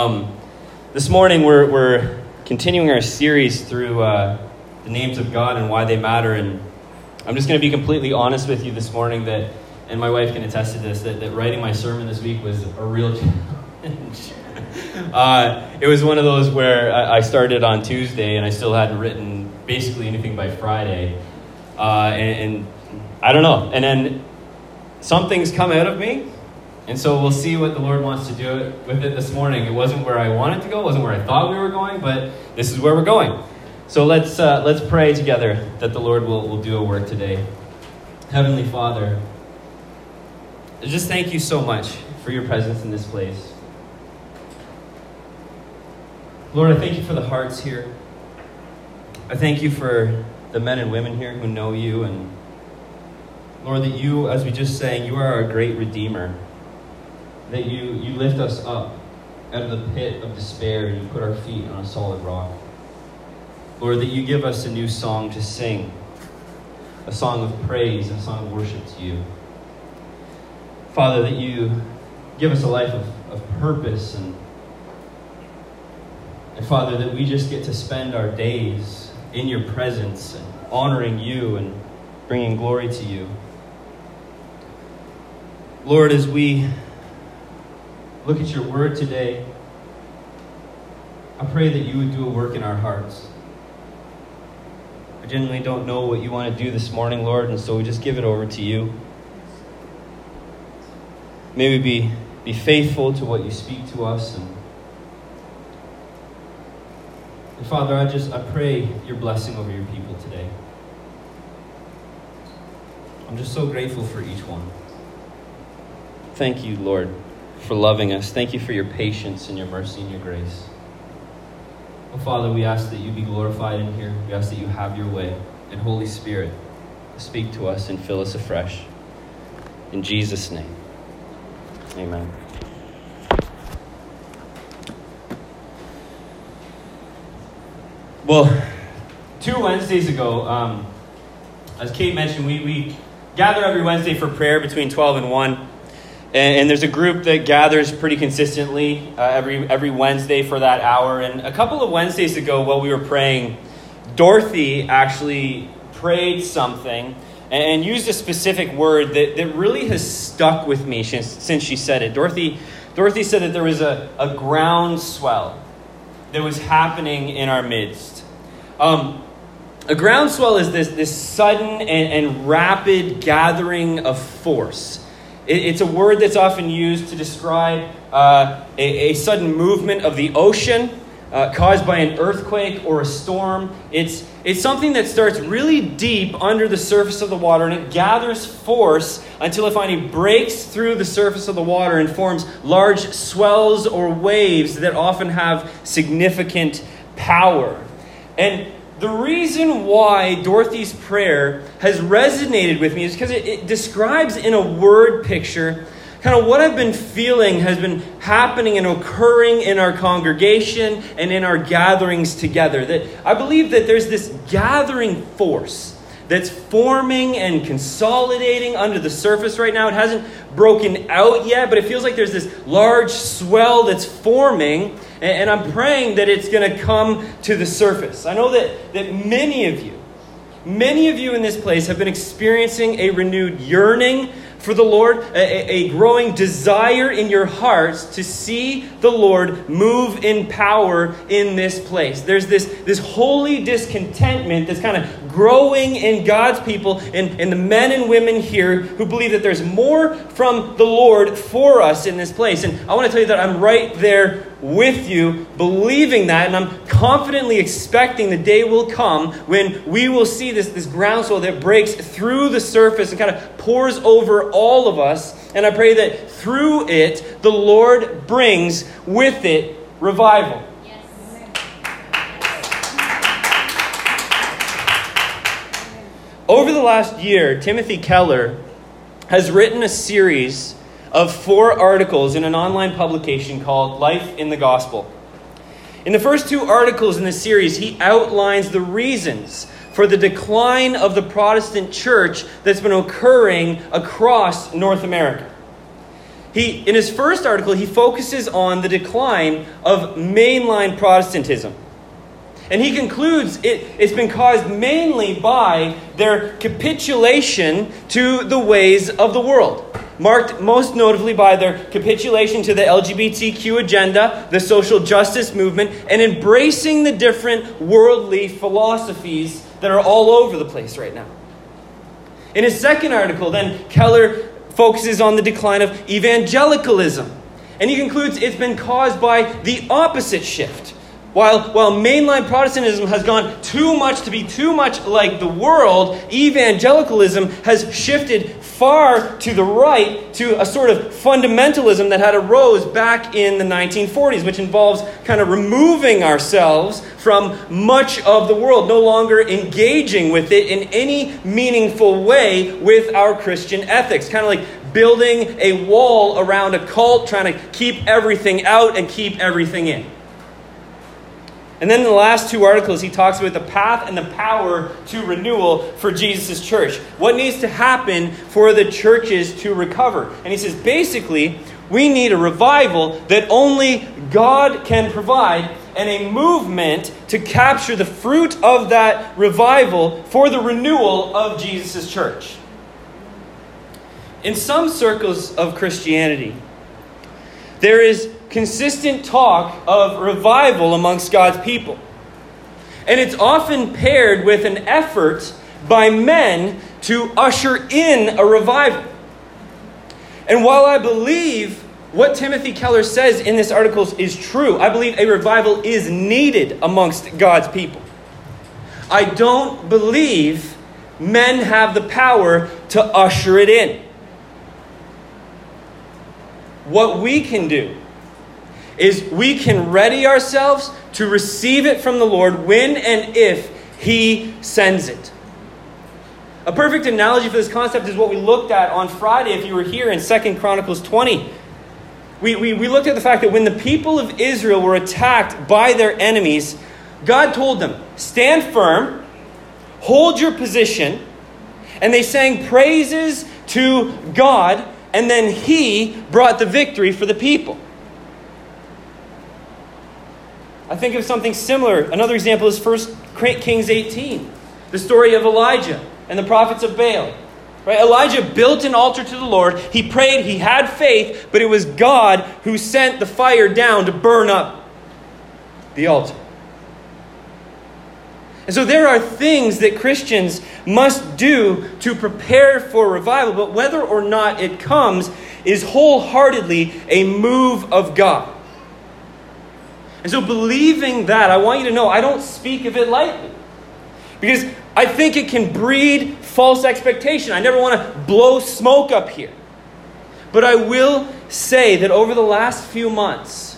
Um, this morning, we're, we're continuing our series through uh, the names of God and why they matter. And I'm just going to be completely honest with you this morning that, and my wife can attest to this, that, that writing my sermon this week was a real challenge. uh, it was one of those where I started on Tuesday and I still hadn't written basically anything by Friday. Uh, and, and I don't know. And then something's come out of me and so we'll see what the Lord wants to do with it this morning. It wasn't where I wanted to go, it wasn't where I thought we were going, but this is where we're going. So let's, uh, let's pray together that the Lord will, will do a work today. Heavenly Father, just thank you so much for your presence in this place. Lord, I thank you for the hearts here. I thank you for the men and women here who know you. And Lord, that you, as we just sang, you are our great Redeemer that you, you lift us up out of the pit of despair and you put our feet on a solid rock. Lord, that you give us a new song to sing, a song of praise, a song of worship to you. Father, that you give us a life of, of purpose and, and Father, that we just get to spend our days in your presence and honoring you and bringing glory to you. Lord, as we look at your word today, I pray that you would do a work in our hearts. I genuinely don't know what you want to do this morning, Lord, and so we just give it over to you. May we be, be faithful to what you speak to us. And, and Father, I just I pray your blessing over your people today. I'm just so grateful for each one. Thank you, Lord for loving us. Thank you for your patience and your mercy and your grace. Oh, Father, we ask that you be glorified in here. We ask that you have your way. And Holy Spirit, speak to us and fill us afresh. In Jesus' name, amen. Well, two Wednesdays ago, um, as Kate mentioned, we, we gather every Wednesday for prayer between 12 and 1. And, and, there's a group that gathers pretty consistently uh, every, every Wednesday for that hour. And a couple of Wednesdays ago, while we were praying, Dorothy actually prayed something and, used a specific word that, that really has stuck with me since, since she said it. Dorothy, Dorothy said that there was a, a groundswell that was happening in our midst. Um, a groundswell is this, this sudden and, and rapid gathering of force it's a word that's often used to describe uh, a, a, sudden movement of the ocean uh, caused by an earthquake or a storm. It's, it's something that starts really deep under the surface of the water and it gathers force until it finally breaks through the surface of the water and forms large swells or waves that often have significant power. And the reason why Dorothy's prayer has resonated with me is because it, it, describes in a word picture kind of what I've been feeling has been happening and occurring in our congregation and in our gatherings together. That I believe that there's this gathering force that's forming and consolidating under the surface right now. It hasn't broken out yet, but it feels like there's this large swell that's forming and, I'm praying that it's going to come to the surface. I know that, that many of you, many of you in this place have been experiencing a renewed yearning for the Lord, a, a, growing desire in your hearts to see the Lord move in power in this place. There's this, this holy discontentment that's kind of growing in God's people and, and the men and women here who believe that there's more from the Lord for us in this place. And I want to tell you that I'm right there with you, believing that, and I'm confidently expecting the day will come when we will see this, this groundswell that breaks through the surface and kind of pours over all of us. And I pray that through it, the Lord brings with it revival. Over the last year, Timothy Keller has written a series of four articles in an online publication called Life in the Gospel. In the first two articles in this series, he outlines the reasons for the decline of the Protestant church that's been occurring across North America. he, in his first article, he focuses on the decline of mainline Protestantism. And he concludes it, it's been caused mainly by their capitulation to the ways of the world, marked most notably by their capitulation to the LGBTQ agenda, the social justice movement, and embracing the different worldly philosophies that are all over the place right now. In his second article, then, Keller focuses on the decline of evangelicalism. And he concludes it's been caused by the opposite shift while, while mainline Protestantism has gone too much to be too much like the world, evangelicalism has shifted far to the right to a sort of fundamentalism that had arose back in the 1940s, which involves kind of removing ourselves from much of the world, no longer engaging with it in any meaningful way with our Christian ethics. Kind of like building a wall around a cult, trying to keep everything out and keep everything in. And then in the last two articles, he talks about the path and the power to renewal for Jesus' church. What needs to happen for the churches to recover? And he says basically, we need a revival that only God can provide and a movement to capture the fruit of that revival for the renewal of Jesus' church. In some circles of Christianity, there is consistent talk of revival amongst God's people. And it's often paired with an effort by men to usher in a revival. And while I believe what Timothy Keller says in this article is true, I believe a revival is needed amongst God's people. I don't believe men have the power to usher it in. What we can do is we can ready ourselves to receive it from the Lord when and if He sends it. A perfect analogy for this concept is what we looked at on Friday, if you were here in Second Chronicles 20. We, we, we looked at the fact that when the people of Israel were attacked by their enemies, God told them, Stand firm, hold your position, and they sang praises to God, and then He brought the victory for the people. I think of something similar. Another example is 1 Kings 18, the story of Elijah and the prophets of Baal. Right? Elijah built an altar to the Lord. He prayed, he had faith, but it was God who sent the fire down to burn up the altar. And so there are things that Christians must do to prepare for revival, but whether or not it comes is wholeheartedly a move of God. And so, believing that, I want you to know I don't speak of it lightly. Because I think it can breed false expectation. I never want to blow smoke up here. But I will say that over the last few months,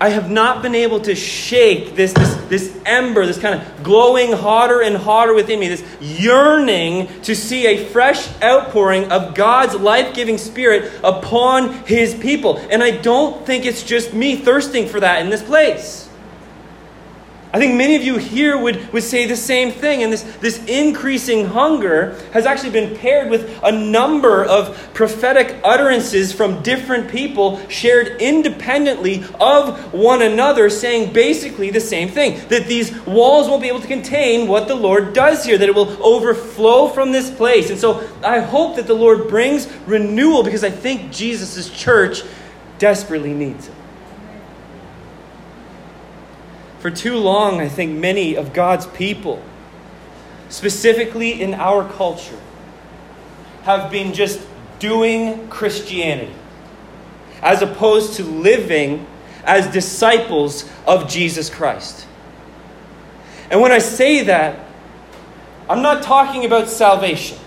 I have not been able to shake this, this, this ember, this kind of glowing hotter and hotter within me, this yearning to see a fresh outpouring of God's life giving spirit upon his people. And I don't think it's just me thirsting for that in this place. I think many of you here would, would say the same thing. And this, this increasing hunger has actually been paired with a number of prophetic utterances from different people shared independently of one another, saying basically the same thing that these walls won't be able to contain what the Lord does here, that it will overflow from this place. And so I hope that the Lord brings renewal because I think Jesus' church desperately needs it. For too long, I think many of God's people, specifically in our culture, have been just doing Christianity as opposed to living as disciples of Jesus Christ. And when I say that, I'm not talking about salvation,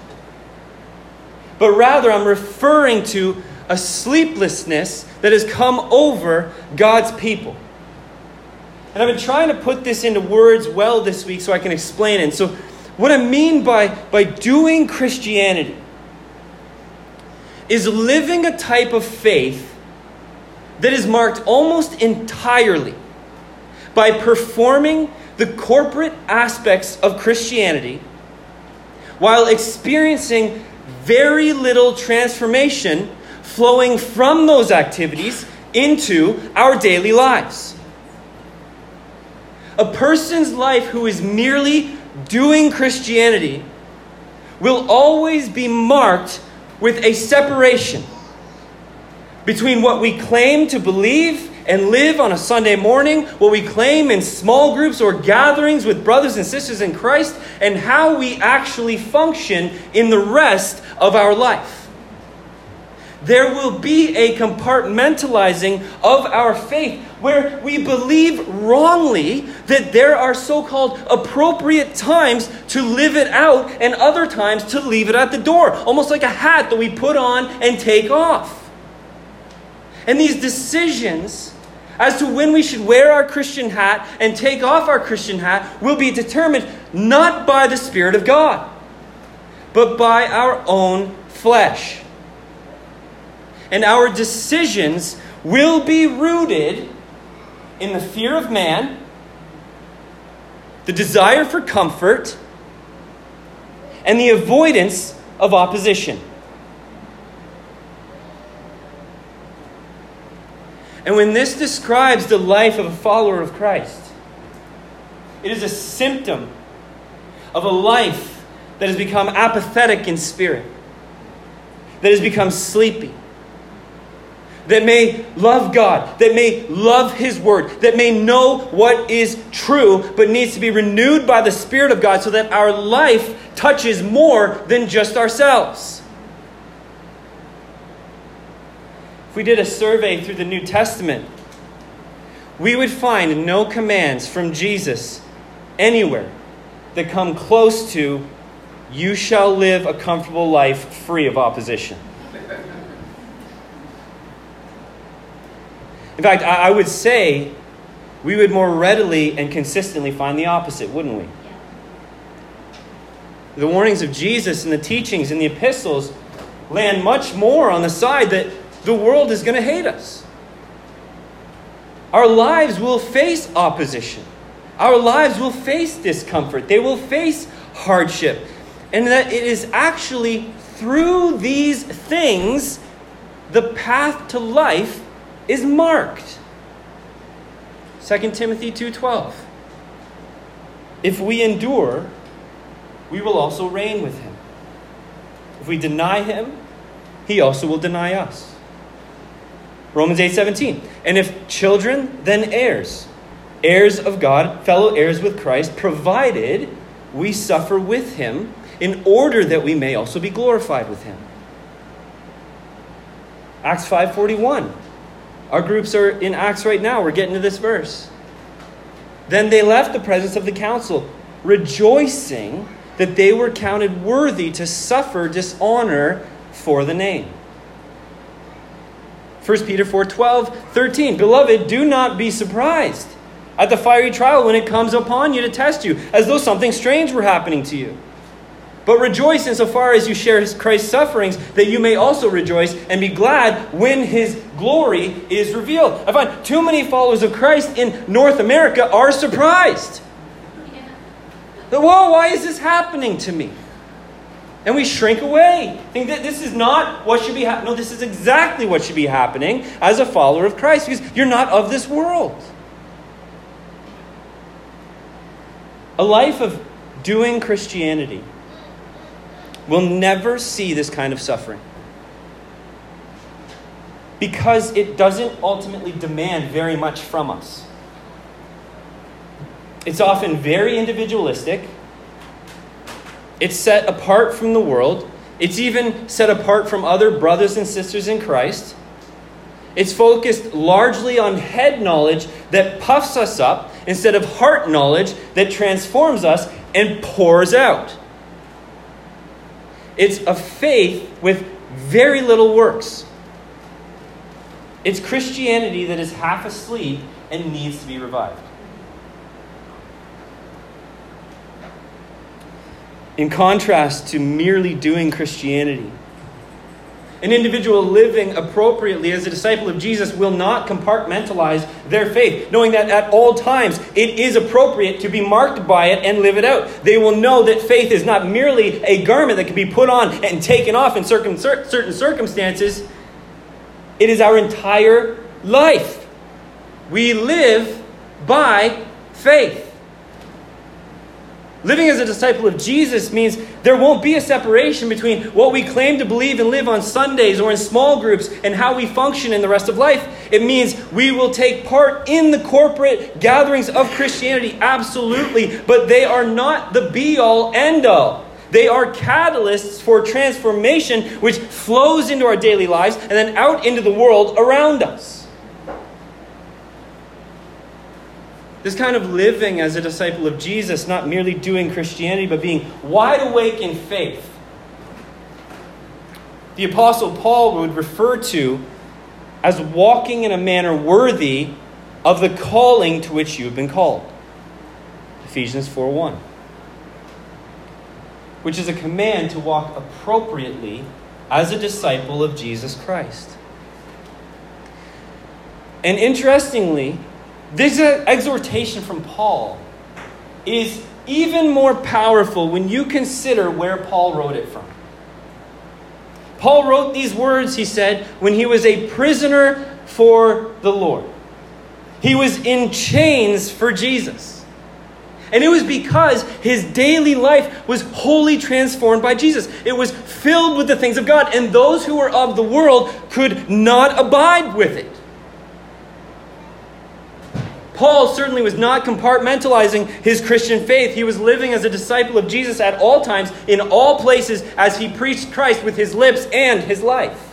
but rather I'm referring to a sleeplessness that has come over God's people. And I've been trying to put this into words well this week so I can explain it. And so, what I mean by, by doing Christianity is living a type of faith that is marked almost entirely by performing the corporate aspects of Christianity while experiencing very little transformation flowing from those activities into our daily lives. A person's life who is merely doing Christianity will always be marked with a separation between what we claim to believe and live on a Sunday morning, what we claim in small groups or gatherings with brothers and sisters in Christ, and how we actually function in the rest of our life. There will be a compartmentalizing of our faith where we believe wrongly that there are so called appropriate times to live it out and other times to leave it at the door, almost like a hat that we put on and take off. And these decisions as to when we should wear our Christian hat and take off our Christian hat will be determined not by the Spirit of God, but by our own flesh. And our decisions will be rooted in the fear of man, the desire for comfort, and the avoidance of opposition. And when this describes the life of a follower of Christ, it is a symptom of a life that has become apathetic in spirit, that has become sleepy, that may love God, that may love His Word, that may know what is true, but needs to be renewed by the Spirit of God so that our life touches more than just ourselves. If we did a survey through the New Testament, we would find no commands from Jesus anywhere that come close to, you shall live a comfortable life free of opposition. In fact, I, would say we would more readily and consistently find the opposite, wouldn't we? The warnings of Jesus and the teachings in the epistles land much more on the side that the world is going to hate us. Our lives will face opposition. Our lives will face discomfort. They will face hardship. And that it is actually through these things the path to life is marked. 2 Timothy 2:12 If we endure, we will also reign with him. If we deny him, he also will deny us. Romans 8:17 And if children, then heirs, heirs of God, fellow heirs with Christ, provided we suffer with him in order that we may also be glorified with him. Acts 5:41 our groups are in Acts right now. We're getting to this verse. Then they left the presence of the council, rejoicing that they were counted worthy to suffer dishonor for the name. 1 Peter 4 12, 13. Beloved, do not be surprised at the fiery trial when it comes upon you to test you, as though something strange were happening to you but rejoice insofar as you share Christ's sufferings, that you may also rejoice and be glad when his glory is revealed. I find too many followers of Christ in North America are surprised. Yeah. Whoa, why is this happening to me? And we shrink away. Think that this is not what should be happening. No, this is exactly what should be happening as a follower of Christ because you're not of this world. A life of doing Christianity will never see this kind of suffering. Because it doesn't ultimately demand very much from us. It's often very individualistic. It's set apart from the world. It's even set apart from other brothers and sisters in Christ. It's focused largely on head knowledge that puffs us up instead of heart knowledge that transforms us and pours out. It's a faith with very little works. It's Christianity that is half asleep and needs to be revived. In contrast to merely doing Christianity, an individual living appropriately as a disciple of Jesus will not compartmentalize their faith, knowing that at all times it is appropriate to be marked by it and live it out. They will know that faith is not merely a garment that can be put on and taken off in certain circumstances, it is our entire life. We live by faith. Living as a disciple of Jesus means there won't be a separation between what we claim to believe and live on Sundays or in small groups and how we function in the rest of life. It means we will take part in the corporate gatherings of Christianity, absolutely, but they are not the be all end all. They are catalysts for transformation which flows into our daily lives and then out into the world around us. This kind of living as a disciple of Jesus, not merely doing Christianity, but being wide awake in faith. The Apostle Paul would refer to as walking in a manner worthy of the calling to which you have been called. Ephesians 4 1. Which is a command to walk appropriately as a disciple of Jesus Christ. And interestingly, this exhortation from Paul is even more powerful when you consider where Paul wrote it from. Paul wrote these words, he said, when he was a prisoner for the Lord. He was in chains for Jesus. And it was because his daily life was wholly transformed by Jesus. It was filled with the things of God, and those who were of the world could not abide with it. Paul certainly was not compartmentalizing his Christian faith. He was living as a disciple of Jesus at all times, in all places, as he preached Christ with his lips and his life.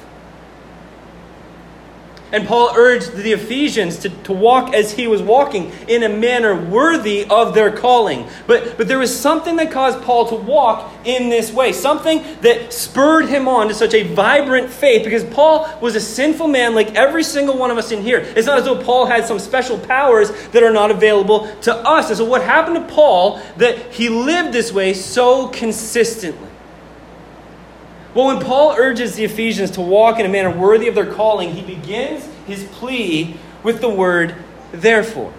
And Paul urged the Ephesians to, to walk as he was walking in a manner worthy of their calling. But, but there was something that caused Paul to walk in this way, something that spurred him on to such a vibrant faith, because Paul was a sinful man like every single one of us in here. It's not as though Paul had some special powers that are not available to us. And so, what happened to Paul that he lived this way so consistently? Well, when Paul urges the Ephesians to walk in a manner worthy of their calling, he begins his plea with the word therefore.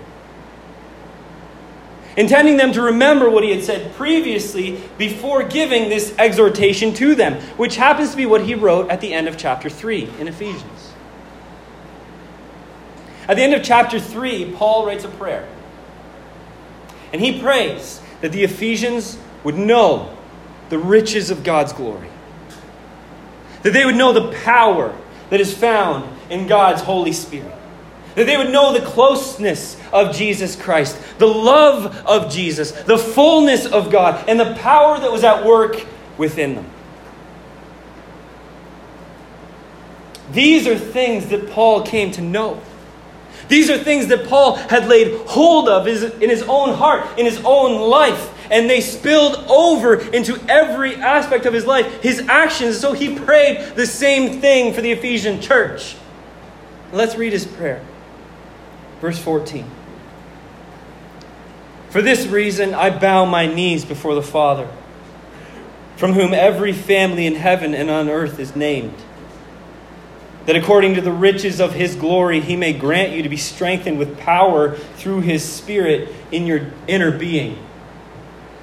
Intending them to remember what he had said previously before giving this exhortation to them, which happens to be what he wrote at the end of chapter 3 in Ephesians. At the end of chapter 3, Paul writes a prayer. And he prays that the Ephesians would know the riches of God's glory that they would know the power that is found in God's Holy Spirit. That they would know the closeness of Jesus Christ, the love of Jesus, the fullness of God, and the power that was at work within them. These are things that Paul came to know. These are things that Paul had laid hold of in his own heart, in his own life and they spilled over into every aspect of his life, his actions. So he prayed the same thing for the Ephesian church. Let's read his prayer. Verse 14. For this reason, I bow my knees before the Father, from whom every family in heaven and on earth is named. That according to the riches of his glory, he may grant you to be strengthened with power through his Spirit in your inner being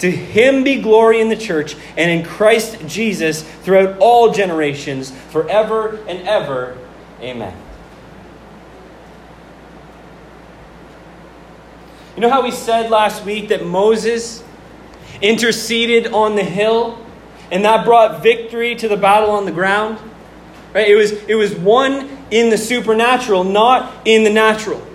to him be glory in the church and in Christ Jesus throughout all generations, forever and ever. Amen. You know how we said last week that Moses interceded on the hill and that brought victory to the battle on the ground? Right? It was, it was one in the supernatural, not in the natural.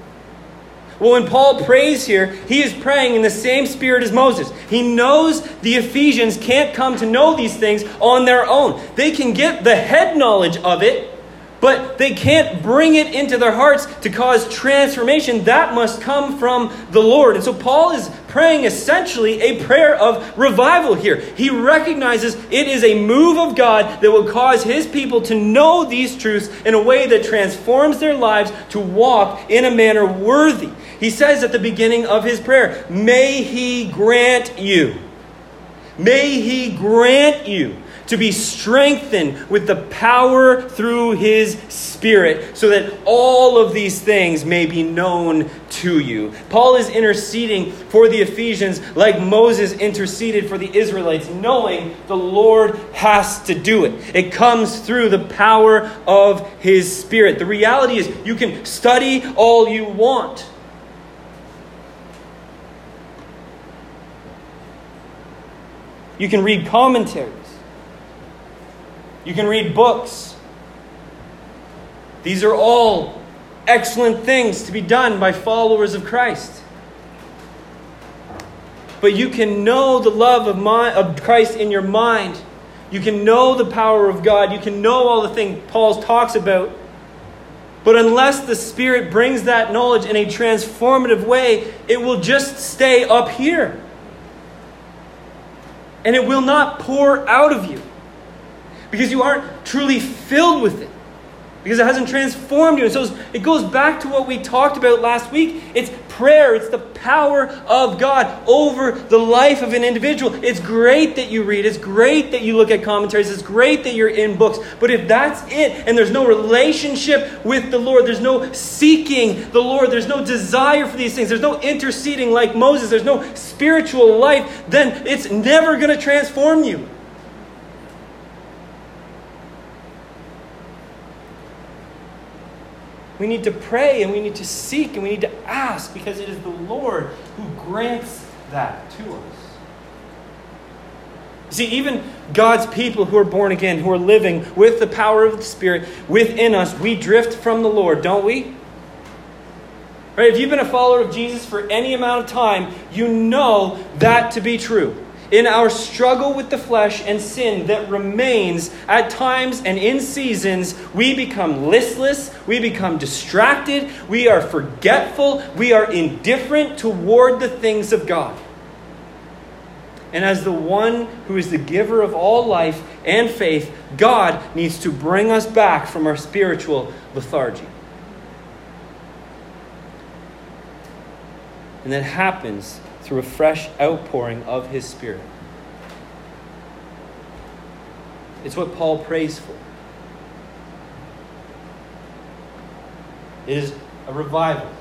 Well, when Paul prays here, he is praying in the same spirit as Moses. He knows the Ephesians can't come to know these things on their own. They can get the head knowledge of it, but they can't bring it into their hearts to cause transformation. That must come from the Lord. And so Paul is praying essentially a prayer of revival here. He recognizes it is a move of God that will cause his people to know these truths in a way that transforms their lives to walk in a manner worthy. He says at the beginning of his prayer, May he grant you. May he grant you to be strengthened with the power through his Spirit, so that all of these things may be known to you. Paul is interceding for the Ephesians like Moses interceded for the Israelites, knowing the Lord has to do it. It comes through the power of his Spirit. The reality is, you can study all you want. You can read commentaries. You can read books. These are all excellent things to be done by followers of Christ. But you can know the love of, of Christ in your mind. You can know the power of God. You can know all the things Paul talks about. But unless the Spirit brings that knowledge in a transformative way, it will just stay up here. And it will not pour out of you because you aren't truly filled with it, because it hasn't transformed you. And so it goes back to what we talked about last week. It's prayer, it's the power of God over the life of an individual. It's great that you read, it's great that you look at commentaries, it's great that you're in books. But if that's it, and there's no relationship with the Lord, there's no seeking the Lord, there's no desire for these things, there's no interceding like Moses, there's no spiritual life, then it's never going to transform you. We need to pray and we need to seek and we need to ask because it is the Lord who grants that to us. See, even God's people who are born again, who are living with the power of the Spirit within us, we drift from the Lord, don't we? Right? If you've been a follower of Jesus for any amount of time, you know that to be true in our struggle with the flesh and sin that remains at times and in seasons, we become listless, we become distracted, we are forgetful, we are indifferent toward the things of God. And as the one who is the giver of all life and faith, God needs to bring us back from our spiritual lethargy. And that happens through a fresh outpouring of his Spirit. It's what Paul prays for. It is a revival,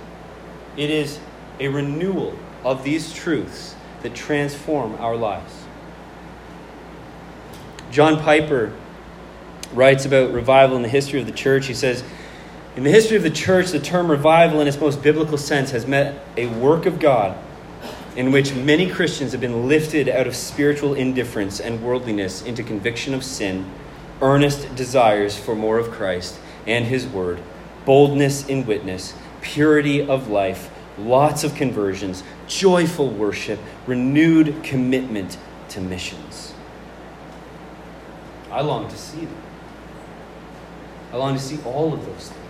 it is a renewal of these truths that transform our lives. John Piper writes about revival in the history of the church. He says, In the history of the church, the term revival in its most biblical sense has meant a work of God in which many Christians have been lifted out of spiritual indifference and worldliness into conviction of sin, earnest desires for more of Christ and His Word, boldness in witness, purity of life, lots of conversions, joyful worship, renewed commitment to missions. I long to see them. I long to see all of those things.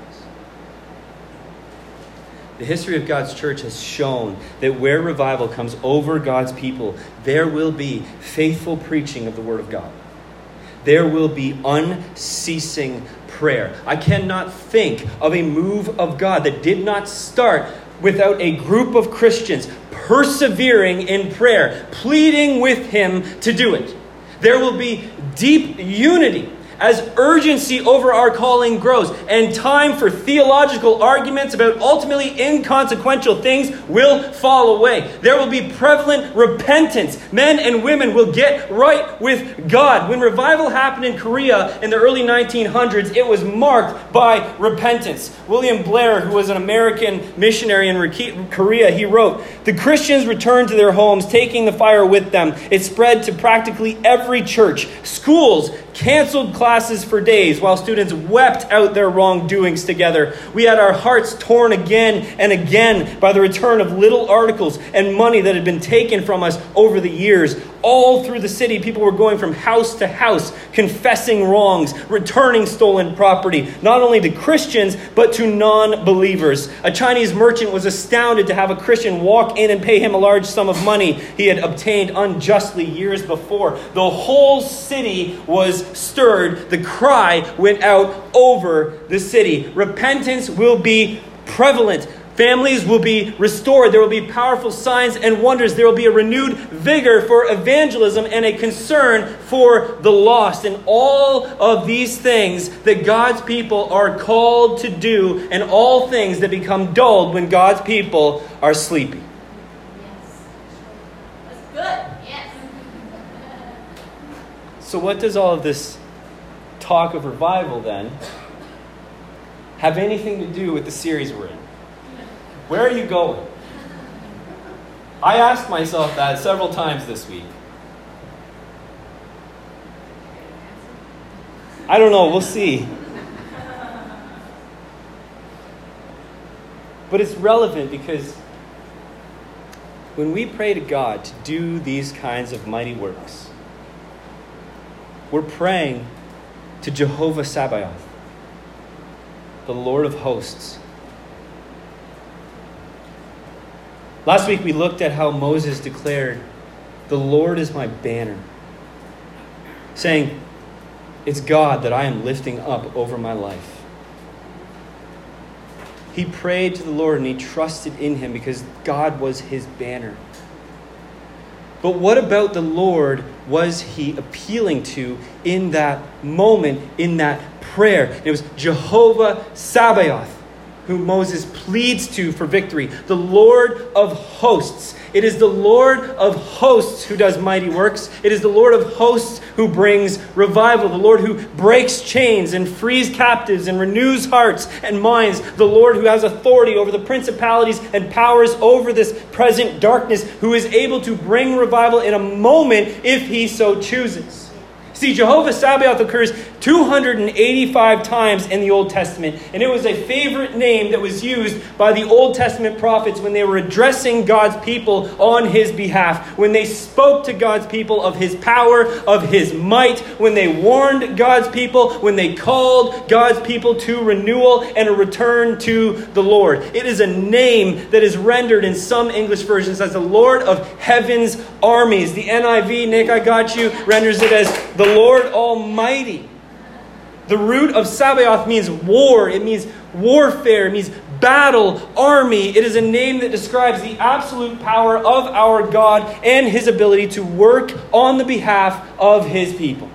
The history of God's church has shown that where revival comes over God's people, there will be faithful preaching of the Word of God. There will be unceasing prayer. I cannot think of a move of God that did not start without a group of Christians persevering in prayer, pleading with Him to do it. There will be deep unity as urgency over our calling grows and time for theological arguments about ultimately inconsequential things will fall away. There will be prevalent repentance. Men and women will get right with God. When revival happened in Korea in the early 1900s, it was marked by repentance. William Blair, who was an American missionary in Korea, he wrote, The Christians returned to their homes, taking the fire with them. It spread to practically every church. Schools canceled classes for days while students wept out their wrongdoings together. We had our hearts torn again and again by the return of little articles and money that had been taken from us over the years all through the city, people were going from house to house, confessing wrongs, returning stolen property, not only to Christians, but to non believers. A Chinese merchant was astounded to have a Christian walk in and pay him a large sum of money he had obtained unjustly years before. The whole city was stirred. The cry went out over the city. Repentance will be prevalent Families will be restored. There will be powerful signs and wonders. There will be a renewed vigor for evangelism and a concern for the lost. And all of these things that God's people are called to do, and all things that become dulled when God's people are sleepy. Yes. That's good. Yes. So, what does all of this talk of revival then have anything to do with the series we're in? Where are you going? I asked myself that several times this week. I don't know, we'll see. But it's relevant because when we pray to God to do these kinds of mighty works, we're praying to Jehovah Sabaoth, the Lord of hosts. Last week we looked at how Moses declared, The Lord is my banner, saying, It's God that I am lifting up over my life. He prayed to the Lord and he trusted in him because God was his banner. But what about the Lord was he appealing to in that moment, in that prayer? It was Jehovah Sabaoth who Moses pleads to for victory, the Lord of hosts. It is the Lord of hosts who does mighty works. It is the Lord of hosts who brings revival, the Lord who breaks chains and frees captives and renews hearts and minds, the Lord who has authority over the principalities and powers over this present darkness, who is able to bring revival in a moment if he so chooses. See, Jehovah Sabaoth occurs 285 times in the Old Testament, and it was a favorite name that was used by the Old Testament prophets when they were addressing God's people on his behalf, when they spoke to God's people of his power, of his might, when they warned God's people, when they called God's people to renewal and a return to the Lord. It is a name that is rendered in some English versions as the Lord of heaven's armies. The NIV, Nick, I got you, renders it as the Lord Almighty. The root of Sabaoth means war, it means warfare, it means battle, army. It is a name that describes the absolute power of our God and his ability to work on the behalf of his people.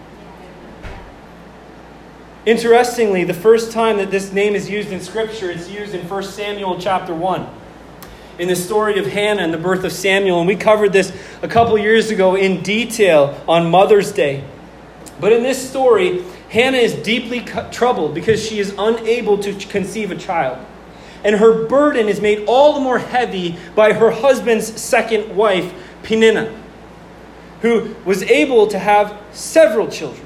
Interestingly, the first time that this name is used in Scripture, it's used in 1 Samuel chapter 1 in the story of Hannah and the birth of Samuel. And we covered this a couple years ago in detail on Mother's Day. But in this story, Hannah is deeply troubled because she is unable to conceive a child. And her burden is made all the more heavy by her husband's second wife, Peninnah, who was able to have several children.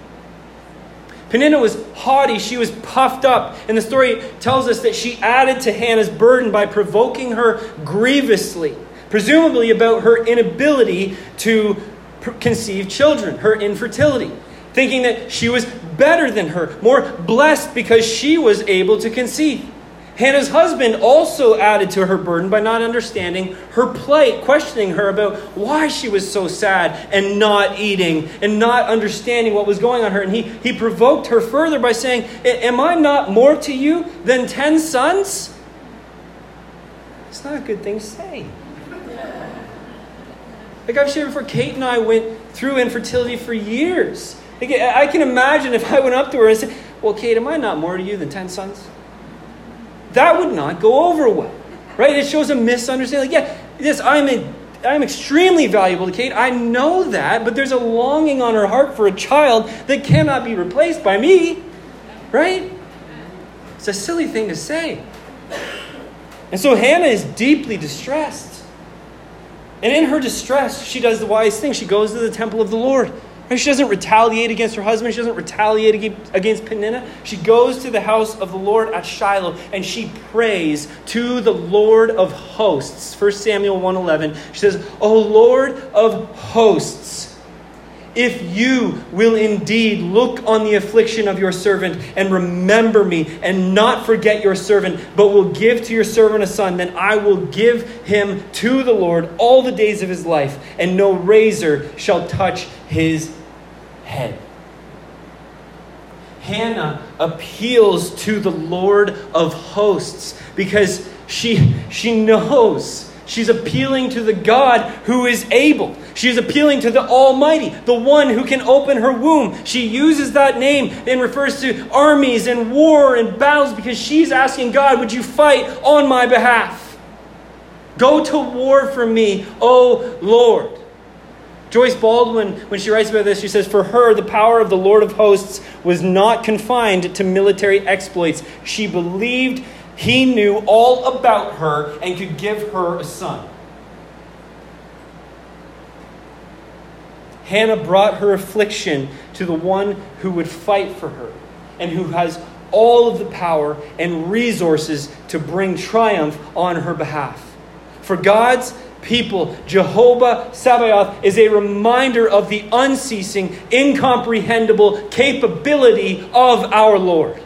Peninnah was haughty, she was puffed up, and the story tells us that she added to Hannah's burden by provoking her grievously, presumably about her inability to conceive children, her infertility thinking that she was better than her, more blessed because she was able to conceive. Hannah's husband also added to her burden by not understanding her plight, questioning her about why she was so sad and not eating and not understanding what was going on her. And he, he provoked her further by saying, Am I not more to you than ten sons? It's not a good thing to say. Like I've shared before, Kate and I went through infertility for years. I can imagine if I went up to her and said, Well, Kate, am I not more to you than 10 sons? That would not go over well, right? It shows a misunderstanding. Like, yeah, yes, I'm, a, I'm extremely valuable to Kate. I know that, but there's a longing on her heart for a child that cannot be replaced by me, right? It's a silly thing to say. And so Hannah is deeply distressed. And in her distress, she does the wise thing. She goes to the temple of the Lord. She doesn't retaliate against her husband. She doesn't retaliate against Peninnah. She goes to the house of the Lord at Shiloh and she prays to the Lord of hosts. 1 Samuel 1:11. She says, "O Lord of hosts, if you will indeed look on the affliction of your servant and remember me and not forget your servant, but will give to your servant a son, then I will give him to the Lord all the days of his life, and no razor shall touch his head. Hannah appeals to the Lord of hosts because She, she knows. She's appealing to the God who is able. She's appealing to the Almighty, the one who can open her womb. She uses that name and refers to armies and war and battles because she's asking God, Would you fight on my behalf? Go to war for me, O Lord. Joyce Baldwin, when she writes about this, she says, For her, the power of the Lord of hosts was not confined to military exploits. She believed he knew all about her and could give her a son. Hannah brought her affliction to the one who would fight for her and who has all of the power and resources to bring triumph on her behalf. For God's people, Jehovah Sabaoth is a reminder of the unceasing, incomprehensible capability of our Lord.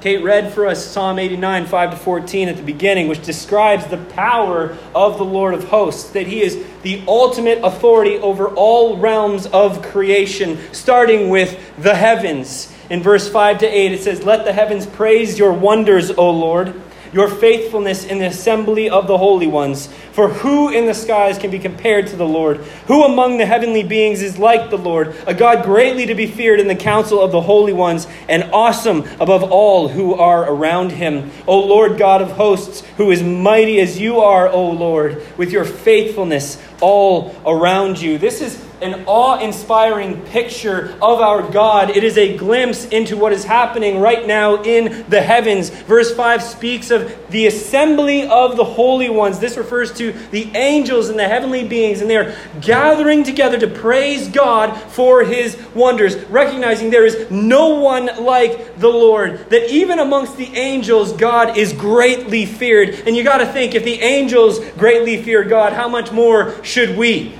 Kate read for us Psalm 89, 5 to 14 at the beginning, which describes the power of the Lord of hosts, that he is the ultimate authority over all realms of creation, starting with the heavens. In verse 5 to 8, it says, Let the heavens praise your wonders, O Lord your faithfulness in the assembly of the holy ones. For who in the skies can be compared to the Lord? Who among the heavenly beings is like the Lord? A God greatly to be feared in the council of the holy ones, and awesome above all who are around him. O Lord God of hosts, who is mighty as you are, O Lord, with your faithfulness all around you. This is an awe inspiring picture of our God. It is a glimpse into what is happening right now in the heavens. Verse 5 speaks of the assembly of the holy ones. This refers to the angels and the heavenly beings, and they are gathering together to praise God for his wonders, recognizing there is no one like the Lord. That even amongst the angels, God is greatly feared. And you got to think if the angels greatly fear God, how much more should we?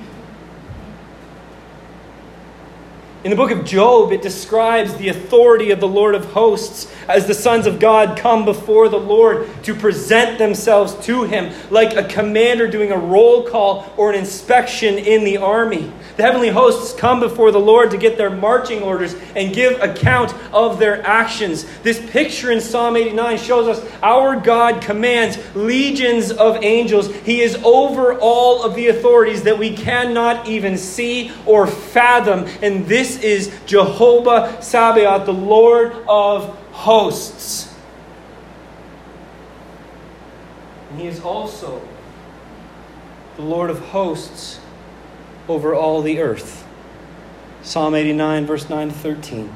In the book of Job, it describes the authority of the Lord of hosts as the sons of God come before the Lord to present themselves to him, like a commander doing a roll call or an inspection in the army. The heavenly hosts come before the Lord to get their marching orders and give account of their actions. This picture in Psalm 89 shows us our God commands legions of angels. He is over all of the authorities that we cannot even see or fathom. And this is Jehovah Sabaoth, the Lord of hosts. And he is also the Lord of hosts over all the earth. Psalm 89, verse 9 to 13.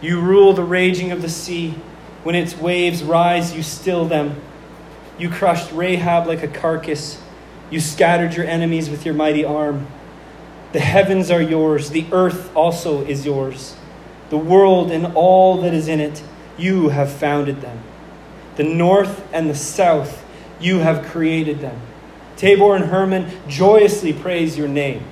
You rule the raging of the sea. When its waves rise, you still them. You crushed Rahab like a carcass. You scattered your enemies with your mighty arm. The heavens are yours, the earth also is yours. The world and all that is in it, you have founded them. The north and the south, you have created them. Tabor and Hermon joyously praise your name.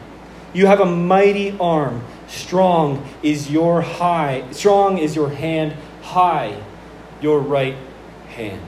You have a mighty arm. Strong is your high, strong is your hand, high your right hand.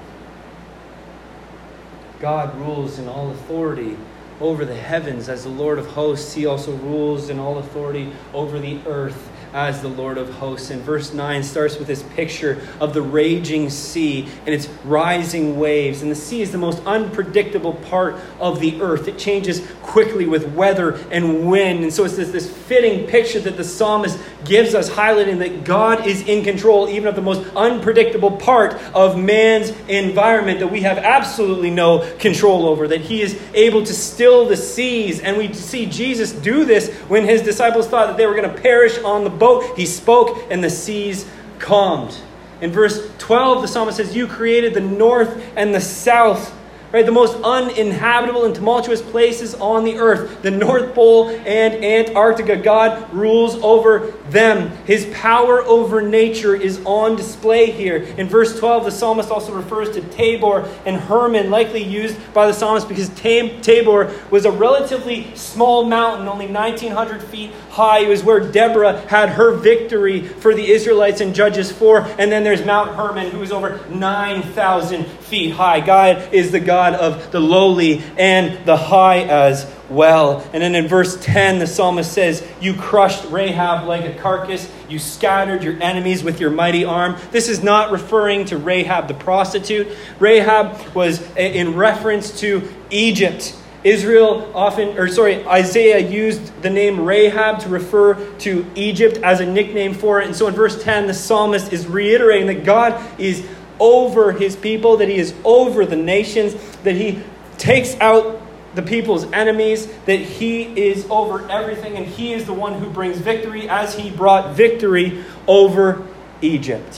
God rules in all authority over the heavens as the Lord of hosts. He also rules in all authority over the earth as the Lord of hosts. And verse 9 starts with this picture of the raging sea and its rising waves. And the sea is the most unpredictable part of the earth. It changes quickly with weather and wind. And so it's this, this fitting picture that the psalmist gives us, highlighting that God is in control even of the most unpredictable part of man's environment that we have absolutely no control over, that he is able to still the seas. And we see Jesus do this when his disciples thought that they were going to perish on the boat boat, he spoke, and the seas calmed. In verse 12, the psalmist says, You created the north and the south right? The most uninhabitable and tumultuous places on the earth, the North Pole and Antarctica. God rules over them. His power over nature is on display here. In verse 12, the psalmist also refers to Tabor and Hermon, likely used by the psalmist because Tabor was a relatively small mountain, only 1,900 feet high. It was where Deborah had her victory for the Israelites in Judges 4. And then there's Mount Hermon, who is over 9,000 feet high. God is the God of the lowly and the high as well. And then in verse 10, the psalmist says, You crushed Rahab like a carcass, you scattered your enemies with your mighty arm. This is not referring to Rahab the prostitute. Rahab was in reference to Egypt. Israel often, or sorry, Isaiah used the name Rahab to refer to Egypt as a nickname for it. And so in verse 10, the psalmist is reiterating that God is over his people, that he is over the nations, that he takes out the people's enemies, that he is over everything, and he is the one who brings victory as he brought victory over Egypt.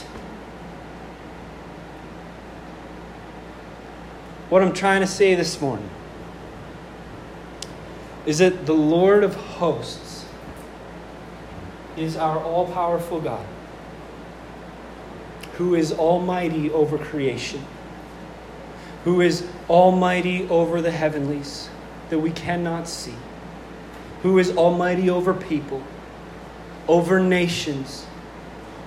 What I'm trying to say this morning is that the Lord of hosts is our all powerful God who is almighty over creation, who is almighty over the heavenlies that we cannot see, who is almighty over people, over nations,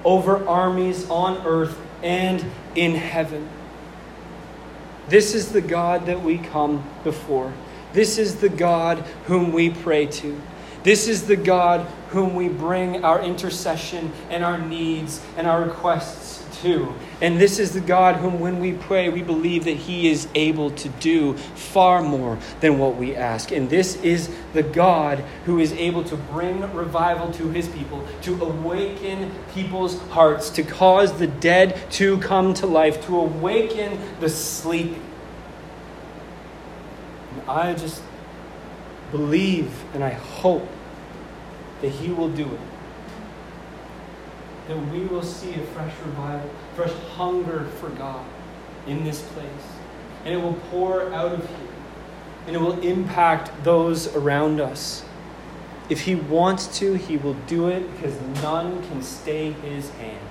over armies on earth and in heaven. This is the God that we come before. This is the God whom we pray to. This is the God whom we bring our intercession and our needs and our requests to. And this is the God whom, when we pray, we believe that He is able to do far more than what we ask. And this is the God who is able to bring revival to His people, to awaken people's hearts, to cause the dead to come to life, to awaken the sleeping. I just believe and I hope that He will do it. That we will see a fresh revival, fresh hunger for God in this place. And it will pour out of here. And it will impact those around us. If He wants to, He will do it because none can stay His hand.